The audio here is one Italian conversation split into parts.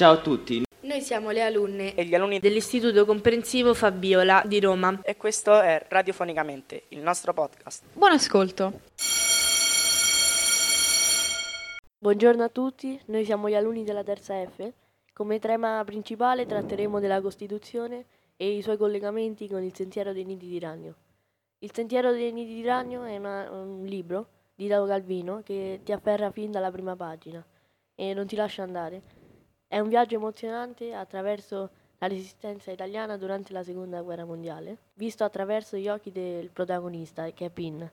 Ciao a tutti. Noi siamo le alunne e gli alunni dell'Istituto Comprensivo Fabiola di Roma. E questo è Radiofonicamente, il nostro podcast. Buon ascolto. Buongiorno a tutti, noi siamo gli alunni della terza F. Come tema principale tratteremo della Costituzione e i suoi collegamenti con il Sentiero dei Nidi di Ragno. Il Sentiero dei Nidi di Ragno è una, un libro di Italo Calvino che ti afferra fin dalla prima pagina e non ti lascia andare. È un viaggio emozionante attraverso la resistenza italiana durante la seconda guerra mondiale, visto attraverso gli occhi del protagonista, che è Pin,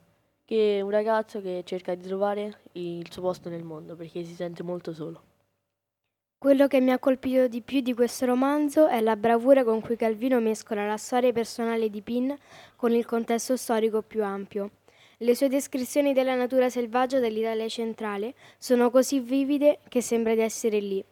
che è un ragazzo che cerca di trovare il suo posto nel mondo perché si sente molto solo. Quello che mi ha colpito di più di questo romanzo è la bravura con cui Calvino mescola la storia personale di Pin con il contesto storico più ampio. Le sue descrizioni della natura selvaggia dell'Italia centrale sono così vivide che sembra di essere lì,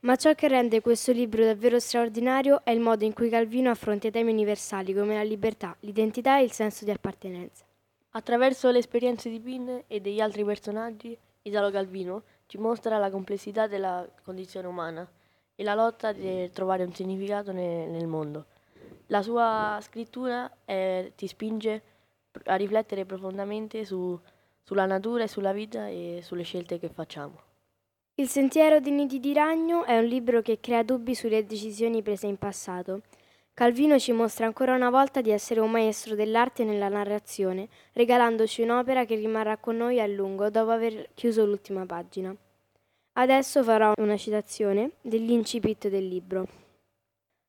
ma ciò che rende questo libro davvero straordinario è il modo in cui Calvino affronta temi universali come la libertà, l'identità e il senso di appartenenza. Attraverso le esperienze di Pin e degli altri personaggi, Italo Calvino ci mostra la complessità della condizione umana e la lotta per trovare un significato nel, nel mondo. La sua scrittura eh, ti spinge a riflettere profondamente su, sulla natura e sulla vita e sulle scelte che facciamo. Il sentiero dei nidi di ragno è un libro che crea dubbi sulle decisioni prese in passato. Calvino ci mostra ancora una volta di essere un maestro dell'arte nella narrazione, regalandoci un'opera che rimarrà con noi a lungo dopo aver chiuso l'ultima pagina. Adesso farò una citazione dell'incipit del libro.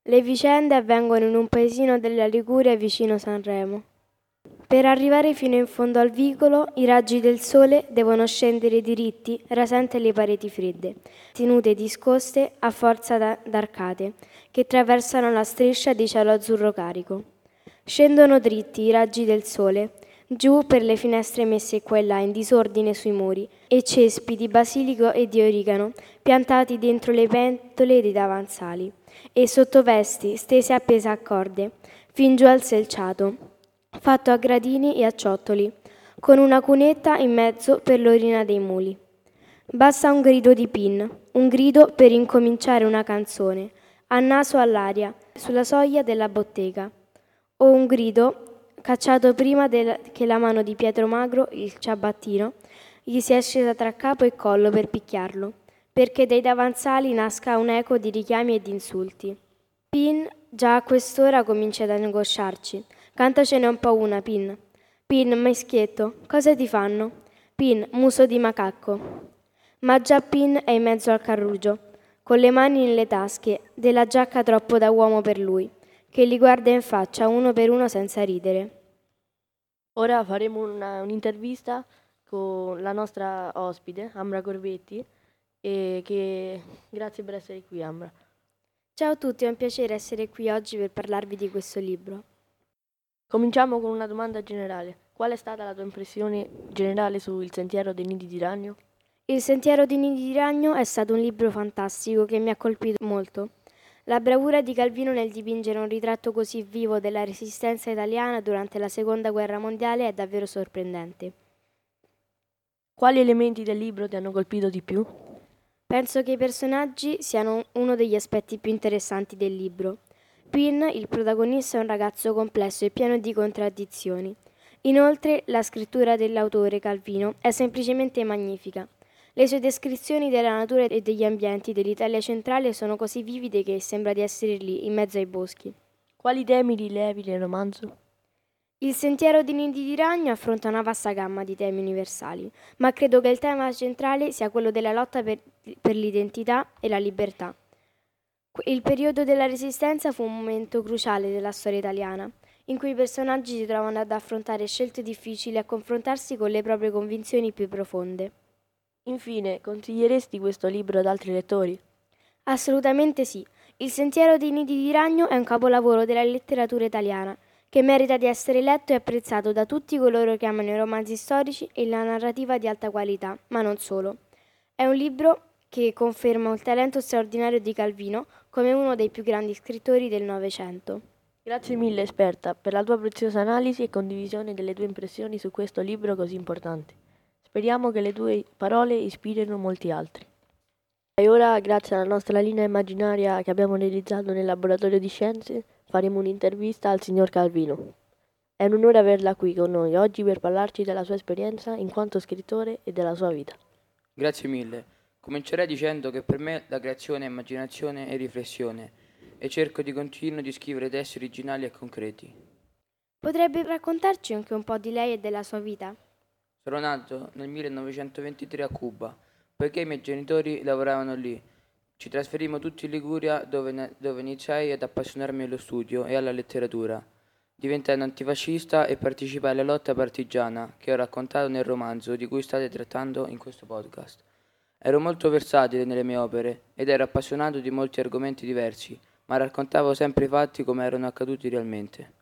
Le vicende avvengono in un paesino della Liguria vicino Sanremo. Per arrivare fino in fondo al vicolo, i raggi del sole devono scendere diritti, rasente le pareti fredde, tenute discoste a forza d'arcate, che attraversano la striscia di cielo azzurro carico. Scendono dritti i raggi del sole, giù per le finestre messe qua e là in disordine sui muri, e cespi di basilico e di origano piantati dentro le pentole dei davanzali, e sottovesti stese appese a corde, fin giù al selciato fatto a gradini e a ciottoli, con una cunetta in mezzo per l'orina dei muli. Basta un grido di Pin, un grido per incominciare una canzone, a naso all'aria, sulla soglia della bottega, o un grido cacciato prima del, che la mano di Pietro Magro, il ciabattino, gli sia scesa tra capo e collo per picchiarlo, perché dai davanzali nasca un eco di richiami e di insulti. Pin già a quest'ora comincia ad angosciarci, Cantacene un po' una, Pin. Pin, maschietto, cosa ti fanno? Pin, muso di macacco. Ma già Pin è in mezzo al carrugio, con le mani nelle tasche, della giacca troppo da uomo per lui, che li guarda in faccia uno per uno senza ridere. Ora faremo una, un'intervista con la nostra ospite, Ambra Corvetti, e che grazie per essere qui, Ambra. Ciao a tutti, è un piacere essere qui oggi per parlarvi di questo libro. Cominciamo con una domanda generale. Qual è stata la tua impressione generale su Il sentiero dei nidi di ragno? Il sentiero dei nidi di ragno è stato un libro fantastico che mi ha colpito molto. La bravura di Calvino nel dipingere un ritratto così vivo della resistenza italiana durante la Seconda Guerra Mondiale è davvero sorprendente. Quali elementi del libro ti hanno colpito di più? Penso che i personaggi siano uno degli aspetti più interessanti del libro. Pin, il protagonista, è un ragazzo complesso e pieno di contraddizioni. Inoltre, la scrittura dell'autore Calvino è semplicemente magnifica. Le sue descrizioni della natura e degli ambienti dell'Italia centrale sono così vivide che sembra di essere lì, in mezzo ai boschi. Quali temi rilevi nel romanzo? Il sentiero di Nidi di Ragno affronta una vasta gamma di temi universali, ma credo che il tema centrale sia quello della lotta per, per l'identità e la libertà. Il periodo della Resistenza fu un momento cruciale della storia italiana, in cui i personaggi si trovano ad affrontare scelte difficili e a confrontarsi con le proprie convinzioni più profonde. Infine, consiglieresti questo libro ad altri lettori? Assolutamente sì. Il Sentiero dei Nidi di Ragno è un capolavoro della letteratura italiana, che merita di essere letto e apprezzato da tutti coloro che amano i romanzi storici e la narrativa di alta qualità, ma non solo. È un libro che conferma il talento straordinario di Calvino come uno dei più grandi scrittori del Novecento. Grazie mille esperta per la tua preziosa analisi e condivisione delle tue impressioni su questo libro così importante. Speriamo che le tue parole ispirino molti altri. E ora, grazie alla nostra linea immaginaria che abbiamo realizzato nel laboratorio di scienze, faremo un'intervista al signor Calvino. È un onore averla qui con noi oggi per parlarci della sua esperienza in quanto scrittore e della sua vita. Grazie mille. Comincerei dicendo che per me la creazione è immaginazione e riflessione e cerco di continuo di scrivere testi originali e concreti. Potrebbe raccontarci anche un po' di lei e della sua vita? Sono nato nel 1923 a Cuba Poiché i miei genitori lavoravano lì, ci trasferimmo tutti in Liguria dove, dove iniziai ad appassionarmi allo studio e alla letteratura. Diventai un antifascista e partecipai alla lotta partigiana che ho raccontato nel romanzo di cui state trattando in questo podcast. Ero molto versatile nelle mie opere ed ero appassionato di molti argomenti diversi, ma raccontavo sempre i fatti come erano accaduti realmente.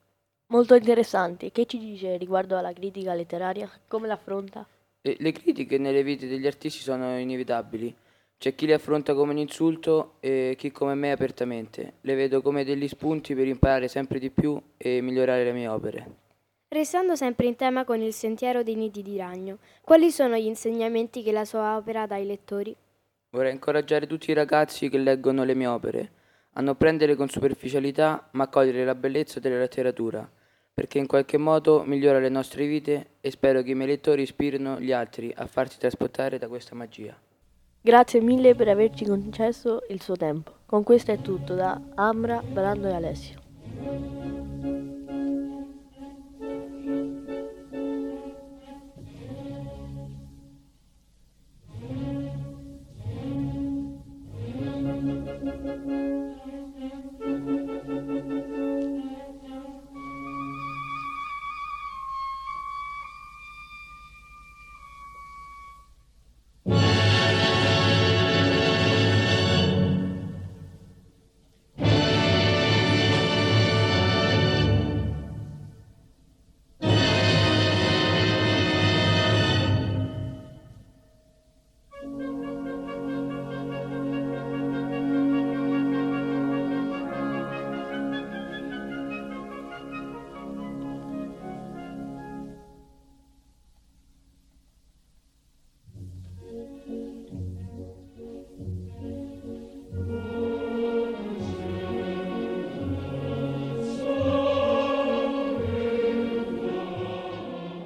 Molto interessante. Che ci dice riguardo alla critica letteraria? Come l'affronta? le critiche nelle vite degli artisti sono inevitabili. C'è chi le affronta come un insulto e chi come me apertamente. Le vedo come degli spunti per imparare sempre di più e migliorare le mie opere. Restando sempre in tema con il sentiero dei nidi di ragno, quali sono gli insegnamenti che la sua opera dà ai lettori? Vorrei incoraggiare tutti i ragazzi che leggono le mie opere a non prendere con superficialità ma a cogliere la bellezza della letteratura perché in qualche modo migliora le nostre vite e spero che i miei lettori ispirino gli altri a farsi trasportare da questa magia. Grazie mille per averci concesso il suo tempo. Con questo è tutto da Amra, Brando e Alessio.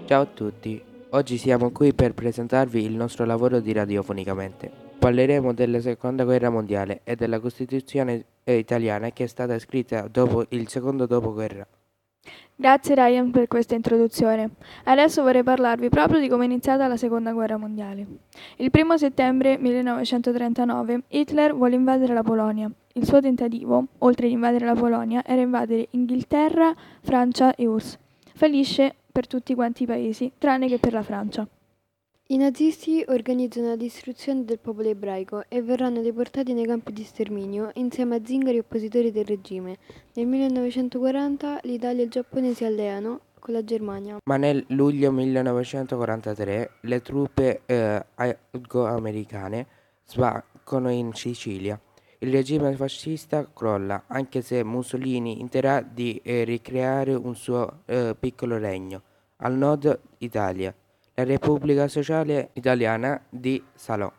Ciao a tutti, oggi siamo qui per presentarvi il nostro lavoro di radiofonicamente. Parleremo della seconda guerra mondiale e della Costituzione italiana che è stata scritta dopo il secondo dopoguerra. Grazie Ryan per questa introduzione. Adesso vorrei parlarvi proprio di come è iniziata la seconda guerra mondiale. Il 1 settembre 1939 Hitler vuole invadere la Polonia. Il suo tentativo, oltre ad invadere la Polonia, era invadere Inghilterra, Francia e URSS. Fallisce per tutti quanti i paesi, tranne che per la Francia. I nazisti organizzano la distruzione del popolo ebraico e verranno deportati nei campi di sterminio insieme a zingari oppositori del regime. Nel 1940 l'Italia e il Giappone si alleano con la Germania. Ma nel luglio 1943 le truppe eh, americane sbarcano in Sicilia. Il regime fascista crolla, anche se Mussolini intenderà di eh, ricreare un suo eh, piccolo regno al nord Italia, la Repubblica Sociale Italiana di Salò.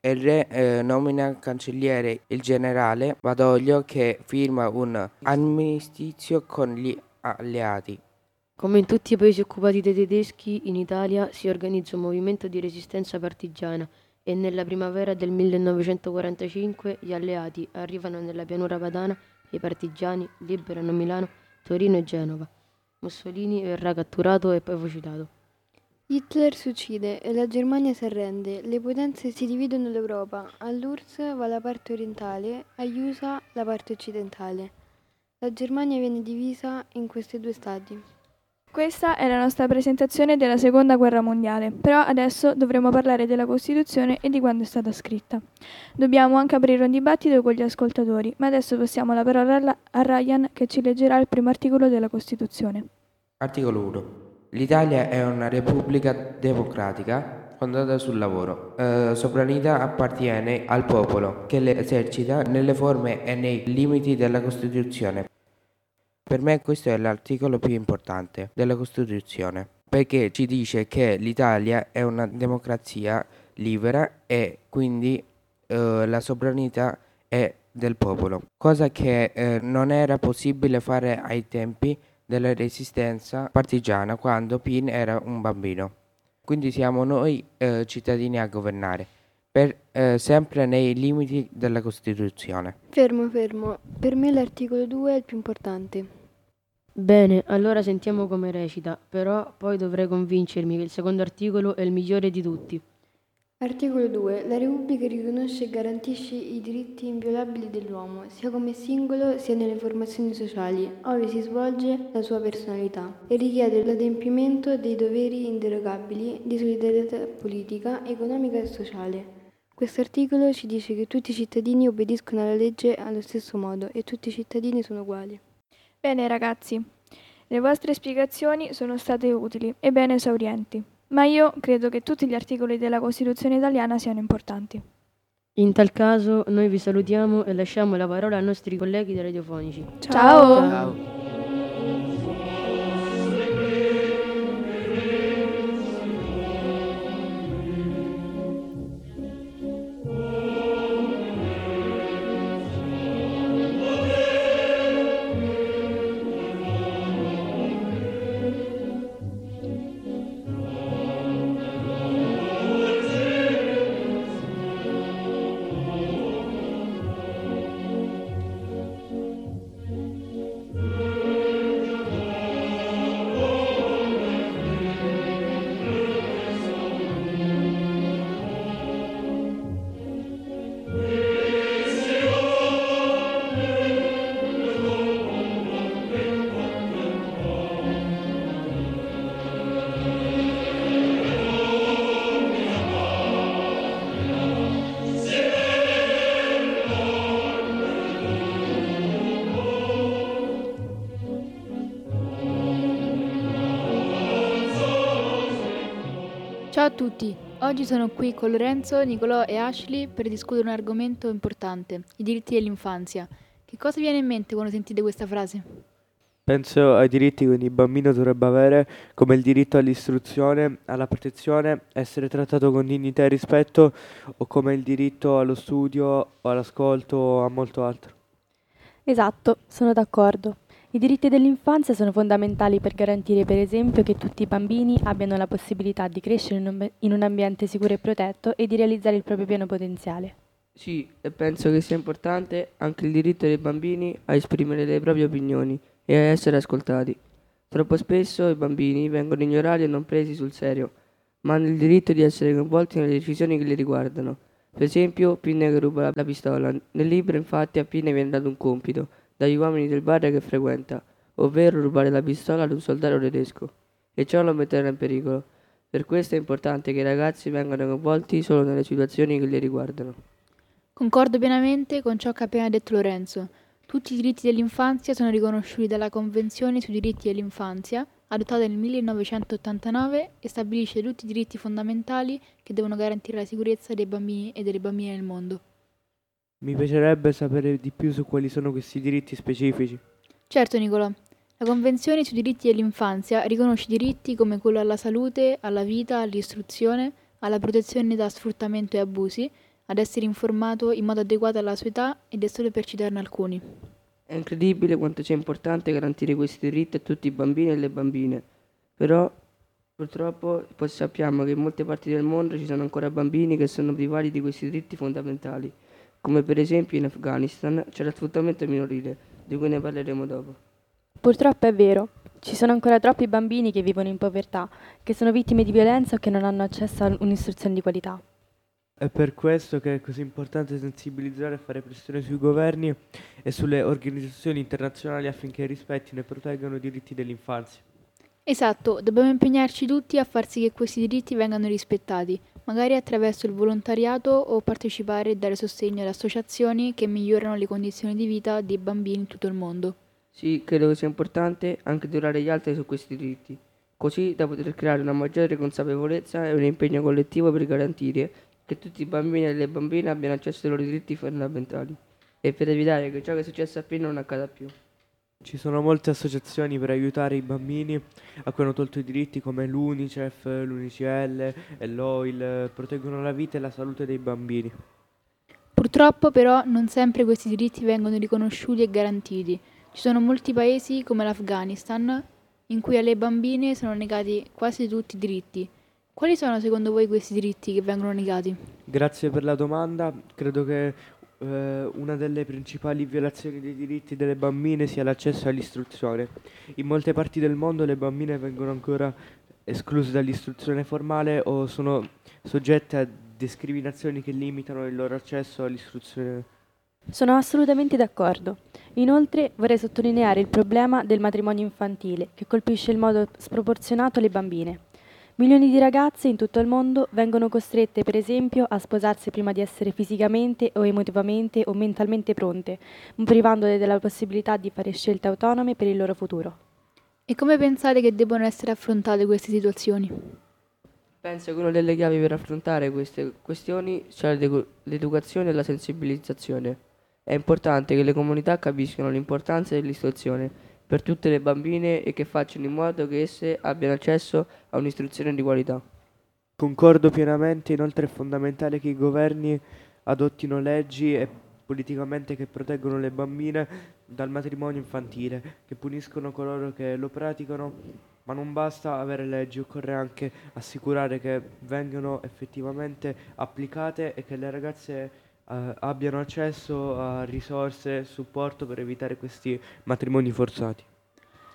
Il re eh, nomina cancelliere il generale Badoglio che firma un armistizio con gli alleati. Come in tutti i paesi occupati dai tedeschi, in Italia si organizza un movimento di resistenza partigiana e nella primavera del 1945 gli alleati arrivano nella pianura padana e i partigiani liberano Milano, Torino e Genova. Mussolini verrà catturato e poi fucilato. Hitler si uccide e la Germania si arrende. Le potenze si dividono l'Europa. All'URSS va la parte orientale, agli USA la parte occidentale. La Germania viene divisa in questi due stati. Questa è la nostra presentazione della Seconda Guerra Mondiale, però adesso dovremo parlare della Costituzione e di quando è stata scritta. Dobbiamo anche aprire un dibattito con gli ascoltatori, ma adesso passiamo la parola a Ryan che ci leggerà il primo articolo della Costituzione. Articolo 1. L'Italia è una repubblica democratica fondata sul lavoro. Eh, sovranità appartiene al popolo che le esercita nelle forme e nei limiti della Costituzione. Per me questo è l'articolo più importante della Costituzione, perché ci dice che l'Italia è una democrazia libera e quindi eh, la sovranità è del popolo, cosa che eh, non era possibile fare ai tempi della resistenza partigiana quando Pin era un bambino. Quindi siamo noi eh, cittadini a governare, per, eh, sempre nei limiti della Costituzione. Fermo, fermo. Per me l'articolo 2 è il più importante. Bene, allora sentiamo come recita, però poi dovrei convincermi che il secondo articolo è il migliore di tutti. Articolo 2. La Repubblica riconosce e garantisce i diritti inviolabili dell'uomo, sia come singolo sia nelle formazioni sociali, ove si svolge la sua personalità, e richiede l'adempimento dei doveri inderogabili di solidarietà politica, economica e sociale. Questo articolo ci dice che tutti i cittadini obbediscono alla legge allo stesso modo e tutti i cittadini sono uguali. Bene ragazzi, le vostre spiegazioni sono state utili e ben esaurienti, ma io credo che tutti gli articoli della Costituzione italiana siano importanti. In tal caso noi vi salutiamo e lasciamo la parola ai nostri colleghi radiofonici. Ciao! Ciao. Ciao a tutti, oggi sono qui con Lorenzo, Nicolò e Ashley per discutere un argomento importante, i diritti dell'infanzia. Che cosa viene in mente quando sentite questa frase? Penso ai diritti che ogni bambino dovrebbe avere, come il diritto all'istruzione, alla protezione, essere trattato con dignità e rispetto, o come il diritto allo studio o all'ascolto o a molto altro. Esatto, sono d'accordo. I diritti dell'infanzia sono fondamentali per garantire, per esempio, che tutti i bambini abbiano la possibilità di crescere in un, ambiente sicuro e protetto e di realizzare il proprio pieno potenziale. Sì, e penso che sia importante anche il diritto dei bambini a esprimere le proprie opinioni e a essere ascoltati. Troppo spesso i bambini vengono ignorati e non presi sul serio, ma hanno il diritto di essere coinvolti nelle decisioni che li riguardano. Per esempio, Pinne che ruba la pistola. Nel libro, infatti, a Pinne viene dato un compito dagli uomini del bar che frequenta, ovvero rubare la pistola ad un soldato tedesco, e ciò lo metterà in pericolo. Per questo è importante che i ragazzi vengano coinvolti solo nelle situazioni che li riguardano. Concordo pienamente con ciò che ha appena detto Lorenzo. Tutti i diritti dell'infanzia sono riconosciuti dalla Convenzione sui diritti dell'infanzia, adottata nel 1989 e stabilisce tutti i diritti fondamentali che devono garantire la sicurezza dei bambini e delle bambine nel mondo. Mi piacerebbe sapere di più su quali sono questi diritti specifici. Certo, Nicolò. La Convenzione sui diritti dell'infanzia riconosce diritti come quello alla salute, alla vita, all'istruzione, alla protezione da sfruttamento e abusi, ad essere informato in modo adeguato alla sua età ed è solo per citarne alcuni. È incredibile quanto sia importante garantire questi diritti a tutti i bambini e le bambine, però purtroppo poi sappiamo che in molte parti del mondo ci sono ancora bambini che sono privati di questi diritti fondamentali, come per esempio in Afghanistan c'è lo sfruttamento minorile, di cui ne parleremo dopo. Purtroppo è vero, ci sono ancora troppi bambini che vivono in povertà, che sono vittime di violenza o che non hanno accesso a un'istruzione di qualità. È per questo che è così importante sensibilizzare e fare pressione sui governi e sulle organizzazioni internazionali affinché rispettino e proteggano i diritti dell'infanzia. Esatto, dobbiamo impegnarci tutti a far sì che questi diritti vengano rispettati, magari attraverso il volontariato o partecipare e dare sostegno ad associazioni che migliorano le condizioni di vita dei bambini in tutto il mondo. Sì, credo che sia importante anche durare gli altri su questi diritti, così da poter creare una maggiore consapevolezza e un impegno collettivo per garantire che tutti i bambini e le bambine abbiano accesso ai loro diritti fondamentali e per evitare che ciò che è successo a prima non accada più. Ci sono molte associazioni per aiutare i bambini a cui hanno tolto i diritti come l'UNICEF, l'UNICL e l'OIL, proteggono la vita e la salute dei bambini. Purtroppo però non sempre questi diritti vengono riconosciuti e garantiti. Ci sono molti paesi come l'Afghanistan in cui alle bambine sono negati quasi tutti i diritti. Quali sono secondo voi questi diritti che vengono negati? Grazie per la domanda. Credo che eh, una delle principali violazioni dei diritti delle bambine sia l'accesso all'istruzione. In molte parti del mondo le bambine vengono ancora escluse dall'istruzione formale o sono soggette a discriminazioni che limitano il loro accesso all'istruzione. Sono assolutamente d'accordo. Inoltre vorrei sottolineare il problema del matrimonio infantile, che colpisce in modo sproporzionato le bambine. Milioni di ragazze in tutto il mondo vengono costrette, per esempio, a sposarsi prima di essere fisicamente o emotivamente o mentalmente pronte, privandole della possibilità di fare scelte autonome per il loro futuro. E come pensate che debbano essere affrontate queste situazioni? Penso che una delle chiavi per affrontare queste questioni sia l'educazione e la sensibilizzazione. È importante che le comunità capiscano l'importanza dell'istruzione per tutte le bambine e che facciano in modo che esse abbiano accesso a un'istruzione di qualità. Concordo pienamente, inoltre è fondamentale che i governi adottino leggi e politicamente che proteggono le bambine dal matrimonio infantile, che puniscono coloro che lo praticano, ma non basta avere leggi, occorre anche assicurare che vengano effettivamente applicate e che le ragazze eh, abbiano accesso a risorse e supporto per evitare questi matrimoni forzati.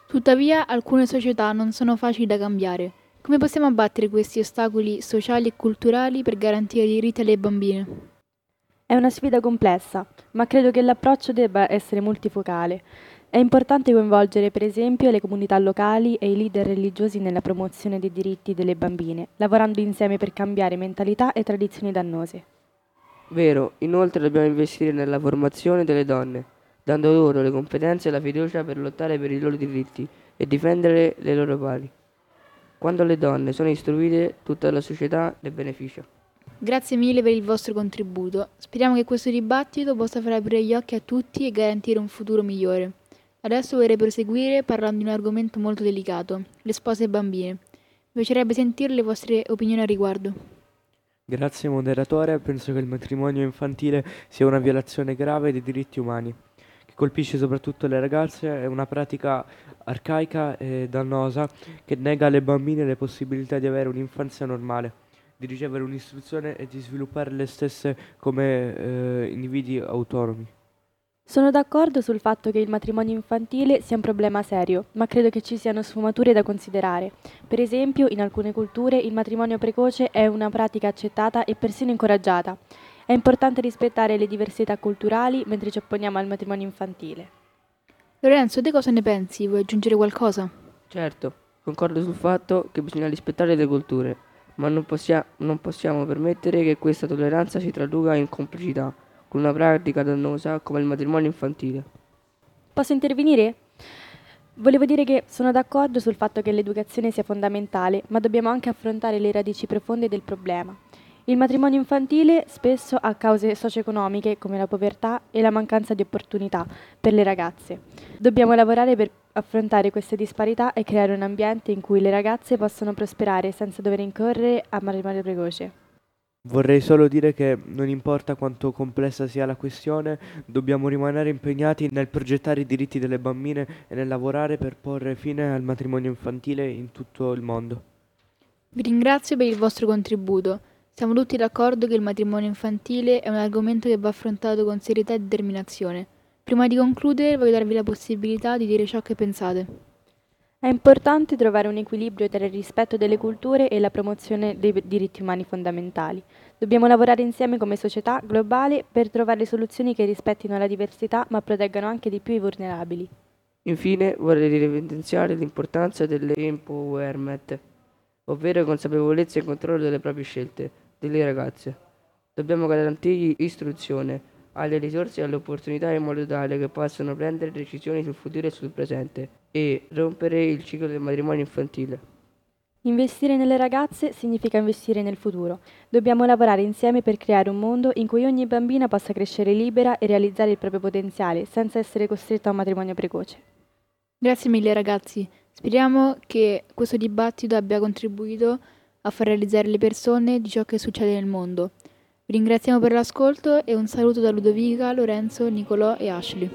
Tuttavia alcune società non sono facili da cambiare. Come possiamo abbattere questi ostacoli sociali e culturali per garantire i diritti alle bambine? È una sfida complessa, ma credo che l'approccio debba essere multifocale. È importante coinvolgere per esempio le comunità locali e i leader religiosi nella promozione dei diritti delle bambine, lavorando insieme per cambiare mentalità e tradizioni dannose. Vero, inoltre dobbiamo investire nella formazione delle donne, dando loro le competenze e la fiducia per lottare per i loro diritti e difendere le loro pari. Quando le donne sono istruite, tutta la società ne beneficia. Grazie mille per il vostro contributo. Speriamo che questo dibattito possa far aprire gli occhi a tutti e garantire un futuro migliore. Adesso vorrei proseguire parlando di un argomento molto delicato, le spose bambine. Mi piacerebbe sentire le vostre opinioni a riguardo. Grazie moderatore, penso che il matrimonio infantile sia una violazione grave dei diritti umani, che colpisce soprattutto le ragazze, è una pratica arcaica e dannosa che nega alle bambine le possibilità di avere un'infanzia normale, di ricevere un'istruzione e di sviluppare le stesse come eh, individui autonomi. Sono d'accordo sul fatto che il matrimonio infantile sia un problema serio, ma credo che ci siano sfumature da considerare. Per esempio, in alcune culture il matrimonio precoce è una pratica accettata e persino incoraggiata. È importante rispettare le diversità culturali mentre ci opponiamo al matrimonio infantile. Lorenzo, te cosa ne pensi? Vuoi aggiungere qualcosa? Certo, concordo sul fatto che bisogna rispettare le culture, ma non, possia- non possiamo permettere che questa tolleranza si traduca in complicità con una pratica dannosa come il matrimonio infantile. Posso intervenire? Volevo dire che sono d'accordo sul fatto che l'educazione sia fondamentale, ma dobbiamo anche affrontare le radici profonde del problema. Il matrimonio infantile spesso ha cause socio-economiche come la povertà e la mancanza di opportunità per le ragazze. Dobbiamo lavorare per affrontare queste disparità e creare un ambiente in cui le ragazze possano prosperare senza dover incorrere a matrimonio precoce. Vorrei solo dire che non importa quanto complessa sia la questione, dobbiamo rimanere impegnati nel progettare i diritti delle bambine e nel lavorare per porre fine al matrimonio infantile in tutto il mondo. Vi ringrazio per il vostro contributo. Siamo tutti d'accordo che il matrimonio infantile è un argomento che va affrontato con serietà e determinazione. Prima di concludere voglio darvi la possibilità di dire ciò che pensate. È importante trovare un equilibrio tra il rispetto delle culture e la promozione dei diritti umani fondamentali. Dobbiamo lavorare insieme come società globale per trovare soluzioni che rispettino la diversità ma proteggano anche di più i vulnerabili. Infine vorrei evidenziare l'importanza dell'empowerment, ovvero consapevolezza e controllo delle proprie scelte, delle ragazze. Dobbiamo garantirgli istruzione, alle risorse e alle opportunità in modo tale che possano prendere decisioni sul futuro e sul presente e rompere il ciclo del matrimonio infantile. Investire nelle ragazze significa investire nel futuro. Dobbiamo lavorare insieme per creare un mondo in cui ogni bambina possa crescere libera e realizzare il proprio potenziale senza essere costretta a un matrimonio precoce. Grazie mille ragazzi. Speriamo che questo dibattito abbia contribuito a far realizzare le persone di ciò che succede nel mondo. Vi ringraziamo per l'ascolto e un saluto da Ludovica, Lorenzo, Nicolò e Ashley.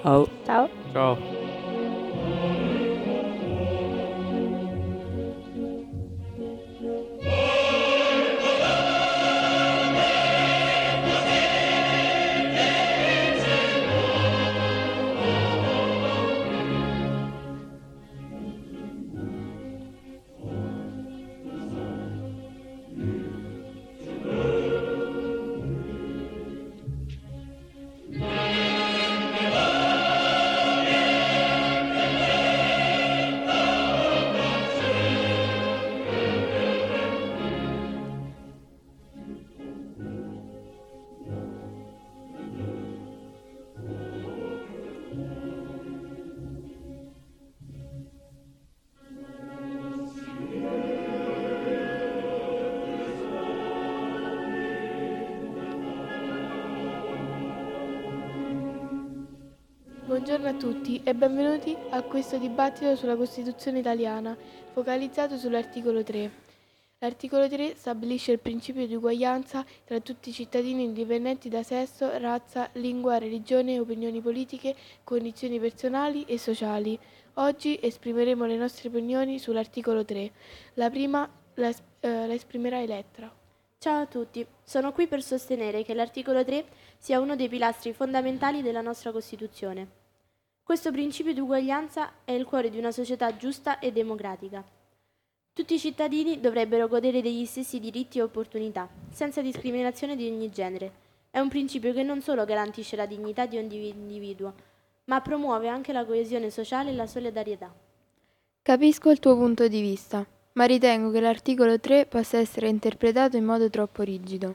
Ciao. Ciao. Ciao. Buongiorno a tutti e benvenuti a questo dibattito sulla Costituzione italiana, focalizzato sull'articolo 3. L'articolo 3 stabilisce il principio di uguaglianza tra tutti i cittadini indipendenti da sesso, razza, lingua, religione, opinioni politiche, condizioni personali e sociali. Oggi esprimeremo le nostre opinioni sull'articolo 3. La prima la, eh, la esprimerà Elettra. Ciao a tutti, sono qui per sostenere che l'articolo 3 sia uno dei pilastri fondamentali della nostra Costituzione. Questo principio di uguaglianza è il cuore di una società giusta e democratica. Tutti i cittadini dovrebbero godere degli stessi diritti e opportunità, senza discriminazione di ogni genere. È un principio che non solo garantisce la dignità di ogni individuo, ma promuove anche la coesione sociale e la solidarietà. Capisco il tuo punto di vista, ma ritengo che l'articolo 3 possa essere interpretato in modo troppo rigido.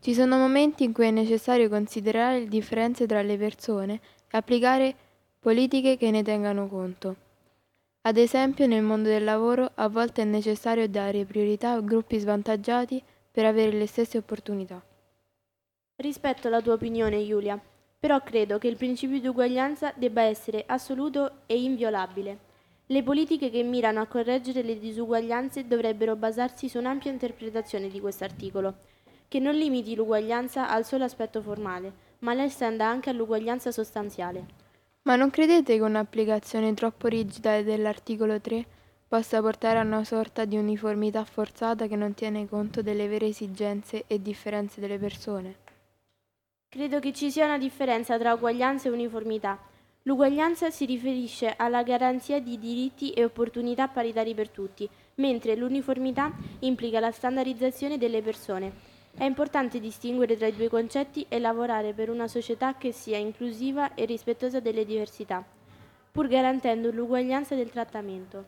Ci sono momenti in cui è necessario considerare le differenze tra le persone e applicare politiche che ne tengano conto. Ad esempio nel mondo del lavoro a volte è necessario dare priorità a gruppi svantaggiati per avere le stesse opportunità. Rispetto la tua opinione, Giulia, però credo che il principio di uguaglianza debba essere assoluto e inviolabile. Le politiche che mirano a correggere le disuguaglianze dovrebbero basarsi su un'ampia interpretazione di questo articolo, che non limiti l'uguaglianza al solo aspetto formale, ma la estenda anche all'uguaglianza sostanziale. Ma non credete che un'applicazione troppo rigida dell'articolo 3 possa portare a una sorta di uniformità forzata che non tiene conto delle vere esigenze e differenze delle persone? Credo che ci sia una differenza tra uguaglianza e uniformità. L'uguaglianza si riferisce alla garanzia di diritti e opportunità paritari per tutti, mentre l'uniformità implica la standardizzazione delle persone. È importante distinguere tra i due concetti e lavorare per una società che sia inclusiva e rispettosa delle diversità, pur garantendo l'uguaglianza del trattamento.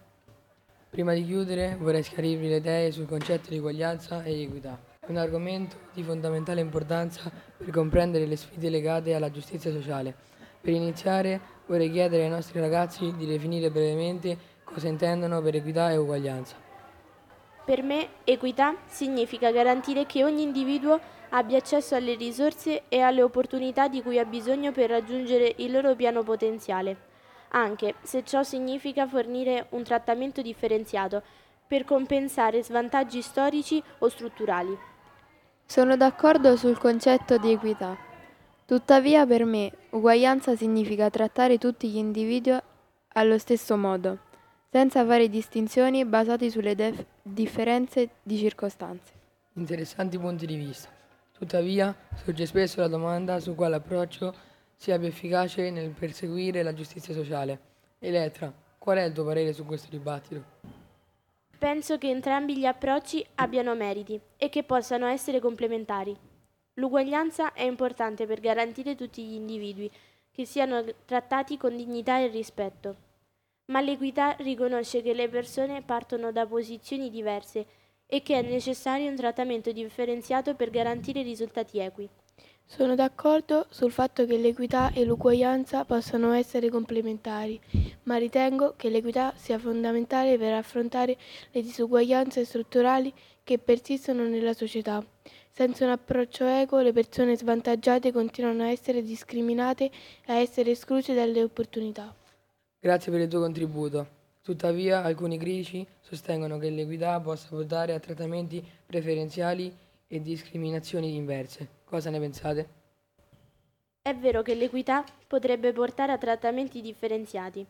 Prima di chiudere vorrei schiarirvi le idee sul concetto di uguaglianza e equità. È un argomento di fondamentale importanza per comprendere le sfide legate alla giustizia sociale. Per iniziare vorrei chiedere ai nostri ragazzi di definire brevemente cosa intendono per equità e uguaglianza. Per me equità significa garantire che ogni individuo abbia accesso alle risorse e alle opportunità di cui ha bisogno per raggiungere il loro piano potenziale, anche se ciò significa fornire un trattamento differenziato per compensare svantaggi storici o strutturali. Sono d'accordo sul concetto di equità. Tuttavia per me uguaglianza significa trattare tutti gli individui allo stesso modo, senza fare distinzioni basate sulle def- differenze di circostanze. Interessanti punti di vista. Tuttavia, sorge spesso la domanda su quale approccio sia più efficace nel perseguire la giustizia sociale. Elettra, qual è il tuo parere su questo dibattito? Penso che entrambi gli approcci abbiano meriti e che possano essere complementari. L'uguaglianza è importante per garantire tutti gli individui che siano trattati con dignità e rispetto, ma l'equità riconosce che le persone partono da posizioni diverse e che è necessario un trattamento differenziato per garantire risultati equi. Sono d'accordo sul fatto che l'equità e l'uguaglianza possano essere complementari, ma ritengo che l'equità sia fondamentale per affrontare le disuguaglianze strutturali che persistono nella società. Senza un approccio equo le persone svantaggiate continuano a essere discriminate e a essere escluse dalle opportunità. Grazie per il tuo contributo. Tuttavia, alcuni critici sostengono che l'equità possa portare a trattamenti preferenziali e discriminazioni inverse. Cosa ne pensate? È vero che l'equità potrebbe portare a trattamenti differenziati,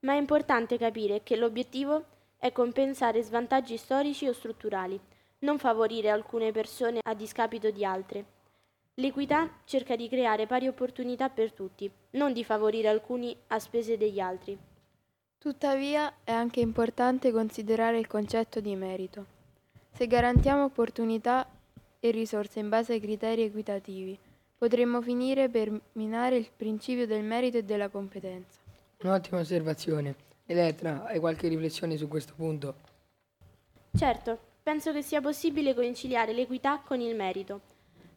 ma è importante capire che l'obiettivo è compensare svantaggi storici o strutturali, non favorire alcune persone a discapito di altre. L'equità cerca di creare pari opportunità per tutti, non di favorire alcuni a spese degli altri. Tuttavia è anche importante considerare il concetto di merito. Se garantiamo opportunità e risorse in base ai criteri equitativi, potremmo finire per minare il principio del merito e della competenza. Un'ottima osservazione. Elettra, hai qualche riflessione su questo punto? Certo, penso che sia possibile conciliare l'equità con il merito.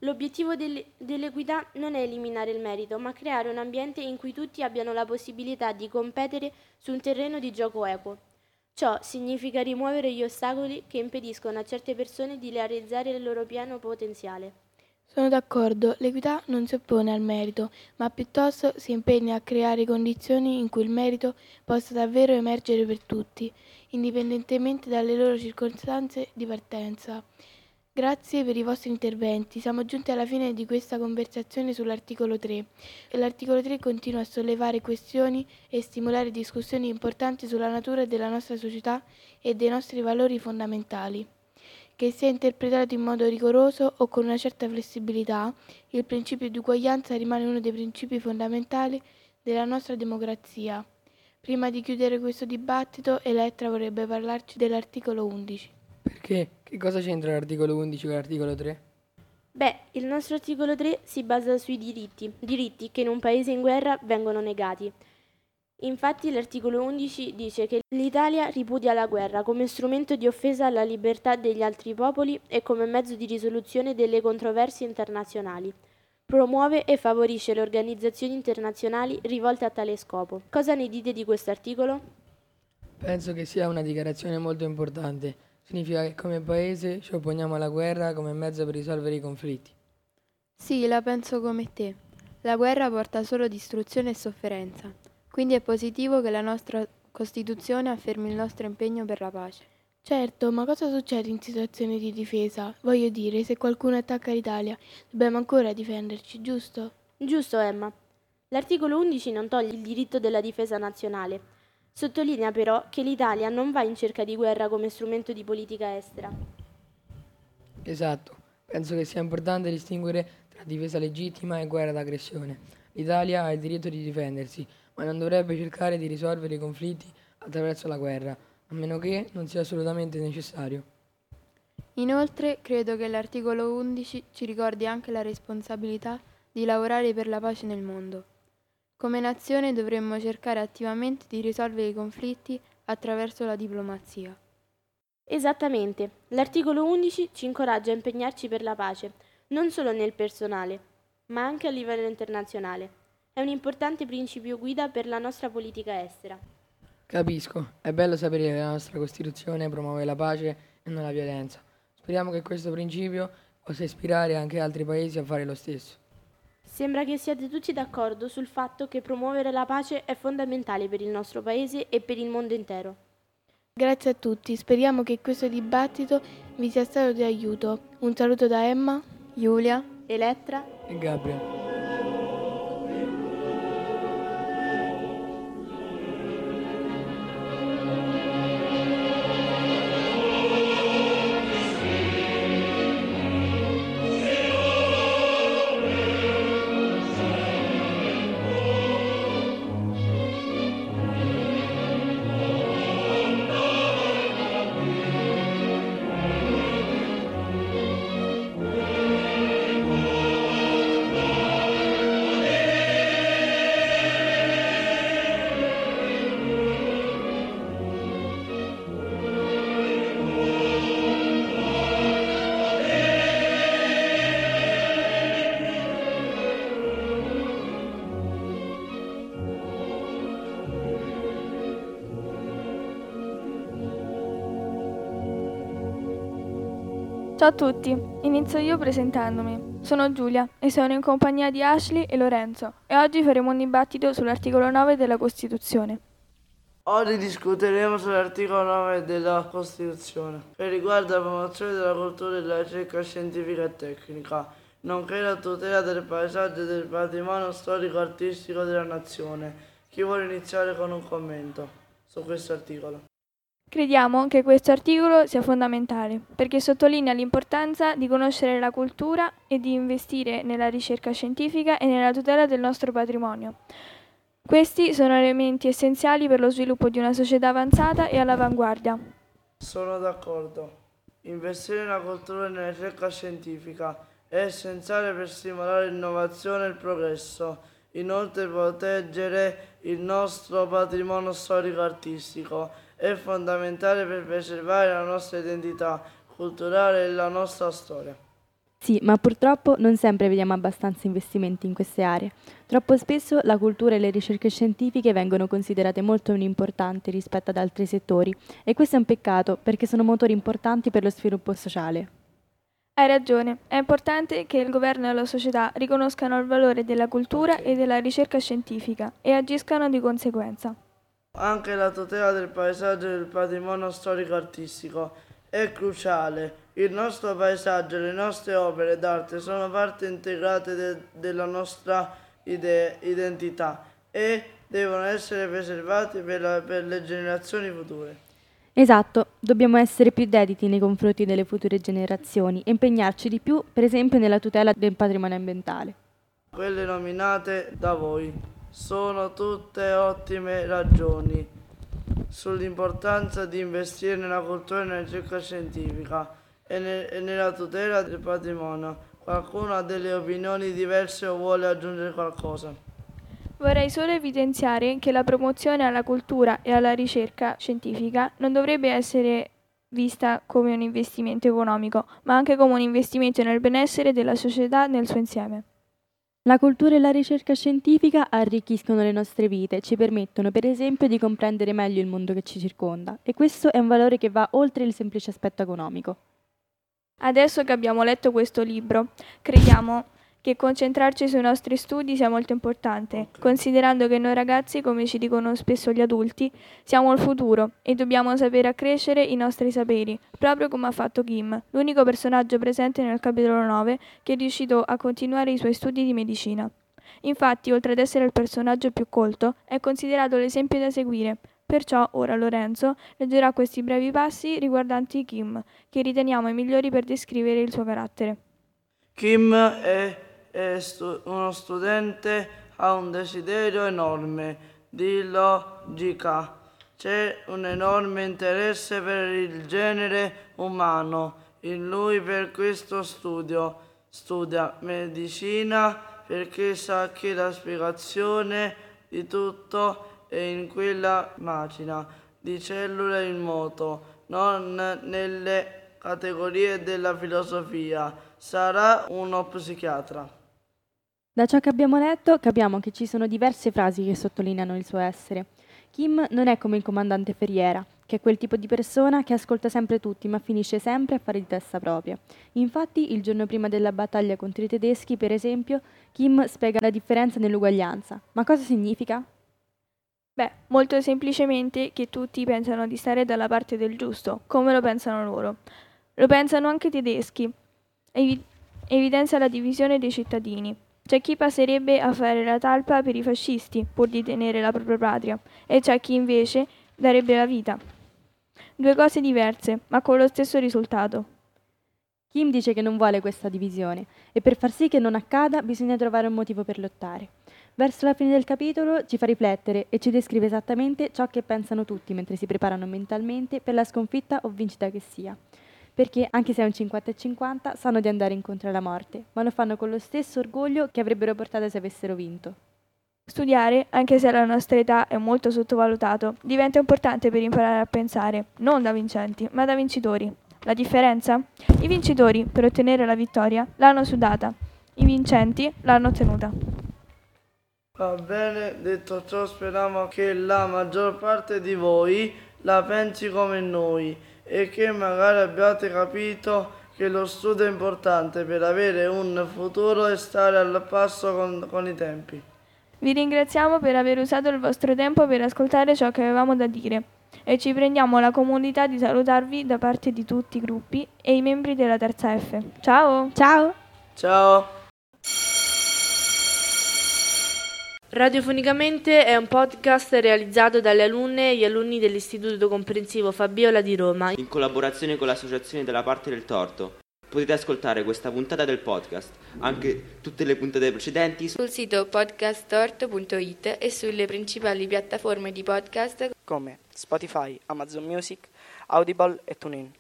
L'obiettivo delle- dell'equità non è eliminare il merito, ma creare un ambiente in cui tutti abbiano la possibilità di competere su un terreno di gioco equo. Ciò significa rimuovere gli ostacoli che impediscono a certe persone di realizzare il loro pieno potenziale. Sono d'accordo, l'equità non si oppone al merito, ma piuttosto si impegna a creare condizioni in cui il merito possa davvero emergere per tutti, indipendentemente dalle loro circostanze di partenza. Grazie per i vostri interventi. Siamo giunti alla fine di questa conversazione sull'articolo 3. E L'articolo 3 continua a sollevare questioni e stimolare discussioni importanti sulla natura della nostra società e dei nostri valori fondamentali. Che sia interpretato in modo rigoroso o con una certa flessibilità, il principio di uguaglianza rimane uno dei principi fondamentali della nostra democrazia. Prima di chiudere questo dibattito, Elettra vorrebbe parlarci dell'articolo 11. Perché? Che cosa c'entra l'articolo 11 con l'articolo 3? Beh, il nostro articolo 3 si basa sui diritti, diritti che in un paese in guerra vengono negati. Infatti l'articolo 11 dice che l'Italia ripudia la guerra come strumento di offesa alla libertà degli altri popoli e come mezzo di risoluzione delle controversie internazionali. Promuove e favorisce le organizzazioni internazionali rivolte a tale scopo. Cosa ne dite di questo articolo? Penso che sia una dichiarazione molto importante. Significa che come paese ci opponiamo alla guerra come mezzo per risolvere i conflitti. Sì, la penso come te. La guerra porta solo distruzione e sofferenza. Quindi è positivo che la nostra Costituzione affermi il nostro impegno per la pace. Certo, ma cosa succede in situazioni di difesa? Voglio dire, se qualcuno attacca l'Italia, dobbiamo ancora difenderci, giusto? Giusto, Emma. L'articolo 11 non toglie il diritto della difesa nazionale. Sottolinea però che l'Italia non va in cerca di guerra come strumento di politica estera. Esatto. Penso che sia importante distinguere tra difesa legittima e guerra d'aggressione. L'Italia ha il diritto di difendersi, ma non dovrebbe cercare di risolvere i conflitti attraverso la guerra, a meno che non sia assolutamente necessario. Inoltre, credo che l'articolo 11 ci ricordi anche la responsabilità di lavorare per la pace nel mondo. Come nazione dovremmo cercare attivamente di risolvere i conflitti attraverso la diplomazia. Esattamente. L'articolo 11 ci incoraggia a impegnarci per la pace, non solo nel personale, ma anche a livello internazionale. È un importante principio guida per la nostra politica estera. Capisco, è bello sapere che la nostra Costituzione promuove la pace e non la violenza. Speriamo che questo principio possa ispirare anche altri paesi a fare lo stesso. Sembra che siate tutti d'accordo sul fatto che promuovere la pace è fondamentale per il nostro Paese e per il mondo intero. Grazie a tutti, speriamo che questo dibattito vi sia stato di aiuto. Un saluto da Emma, Giulia, Elettra E Gabriel. Ciao a tutti, inizio io presentandomi. Sono Giulia e sono in compagnia di Ashley e Lorenzo e oggi faremo un dibattito sull'articolo 9 della Costituzione. Oggi discuteremo sull'articolo 9 della Costituzione, che riguarda la promozione della cultura e della ricerca scientifica e tecnica, nonché la tutela del paesaggio e del patrimonio storico-artistico della nazione. Chi vuole iniziare con un commento su questo articolo? Crediamo che questo articolo sia fondamentale perché sottolinea l'importanza di conoscere la cultura e di investire nella ricerca scientifica e nella tutela del nostro patrimonio. Questi sono elementi essenziali per lo sviluppo di una società avanzata e all'avanguardia. Sono d'accordo. Investire nella cultura e nella ricerca scientifica è essenziale per stimolare l'innovazione e il progresso. Inoltre proteggere il nostro patrimonio storico-artistico è fondamentale per preservare la nostra identità culturale e la nostra storia. Sì, ma purtroppo non sempre vediamo abbastanza investimenti in queste aree. Troppo spesso la cultura e le ricerche scientifiche vengono considerate molto meno importanti rispetto ad altri settori e questo è un peccato perché sono motori importanti per lo sviluppo sociale. Hai ragione, è importante che il governo e la società riconoscano il valore della cultura e della ricerca scientifica e agiscano di conseguenza. Anche la tutela del paesaggio e del patrimonio storico-artistico è cruciale. Il nostro paesaggio e le nostre opere d'arte sono parte integrate de- della nostra ide- identità e devono essere preservati per, la- per le generazioni future. Esatto, dobbiamo essere più dediti nei confronti delle future generazioni e impegnarci di più, per esempio, nella tutela del patrimonio ambientale. Quelle nominate da voi sono tutte ottime ragioni sull'importanza di investire nella cultura e nella ricerca scientifica e, ne- e nella tutela del patrimonio. Qualcuno ha delle opinioni diverse o vuole aggiungere qualcosa? Vorrei solo evidenziare che la promozione alla cultura e alla ricerca scientifica non dovrebbe essere vista come un investimento economico, ma anche come un investimento nel benessere della società nel suo insieme. La cultura e la ricerca scientifica arricchiscono le nostre vite, ci permettono per esempio di comprendere meglio il mondo che ci circonda e questo è un valore che va oltre il semplice aspetto economico. Adesso che abbiamo letto questo libro, crediamo che concentrarci sui nostri studi sia molto importante, considerando che noi ragazzi, come ci dicono spesso gli adulti, siamo il futuro e dobbiamo sapere accrescere i nostri saperi, proprio come ha fatto Kim, l'unico personaggio presente nel capitolo 9 che è riuscito a continuare i suoi studi di medicina. Infatti, oltre ad essere il personaggio più colto, è considerato l'esempio da seguire. Perciò ora Lorenzo leggerà questi brevi passi riguardanti Kim, che riteniamo i migliori per descrivere il suo carattere. Kim è stu- uno studente ha un desiderio enorme di logica. C'è un enorme interesse per il genere umano in lui per questo studio. Studia medicina perché sa che la spiegazione di tutto è in quella macina di cellule in moto, non nelle categorie della filosofia. Sarà uno psichiatra. Da ciò che abbiamo letto capiamo che ci sono diverse frasi che sottolineano il suo essere. Kim non è come il comandante Ferriera, che è quel tipo di persona che ascolta sempre tutti ma finisce sempre a fare di testa propria. Infatti, il giorno prima della battaglia contro i tedeschi, per esempio, Kim spiega la differenza nell'uguaglianza. Ma cosa significa? Beh, molto semplicemente che tutti pensano di stare dalla parte del giusto, come lo pensano loro. Lo pensano anche i tedeschi. Evi- evidenzia la divisione dei cittadini. C'è chi passerebbe a fare la talpa per i fascisti pur di tenere la propria patria e c'è chi invece darebbe la vita. Due cose diverse, ma con lo stesso risultato. Kim dice che non vuole questa divisione e per far sì che non accada bisogna trovare un motivo per lottare. Verso la fine del capitolo ci fa riflettere e ci descrive esattamente ciò che pensano tutti mentre si preparano mentalmente per la sconfitta o vincita che sia perché anche se è un 50 e 50 sanno di andare incontro alla morte, ma lo fanno con lo stesso orgoglio che avrebbero portato se avessero vinto. Studiare, anche se alla nostra età è molto sottovalutato, diventa importante per imparare a pensare, non da vincenti, ma da vincitori. La differenza? I vincitori, per ottenere la vittoria, l'hanno sudata, i vincenti l'hanno ottenuta. Va bene, detto ciò speriamo che la maggior parte di voi la pensi come noi e che magari abbiate capito che lo studio è importante per avere un futuro e stare al passo con, con i tempi. Vi ringraziamo per aver usato il vostro tempo per ascoltare ciò che avevamo da dire e ci prendiamo la comodità di salutarvi da parte di tutti i gruppi e i membri della terza F. Ciao! Ciao! Ciao! Radiofonicamente è un podcast realizzato dalle alunne e gli alunni dell'Istituto Comprensivo Fabiola di Roma. in collaborazione con l'associazione della parte del torto. Potete ascoltare questa puntata del podcast, anche tutte le puntate precedenti sul sito podcasttorto.it e sulle principali piattaforme di podcast come Spotify, Amazon Music, Audible e TuneIn.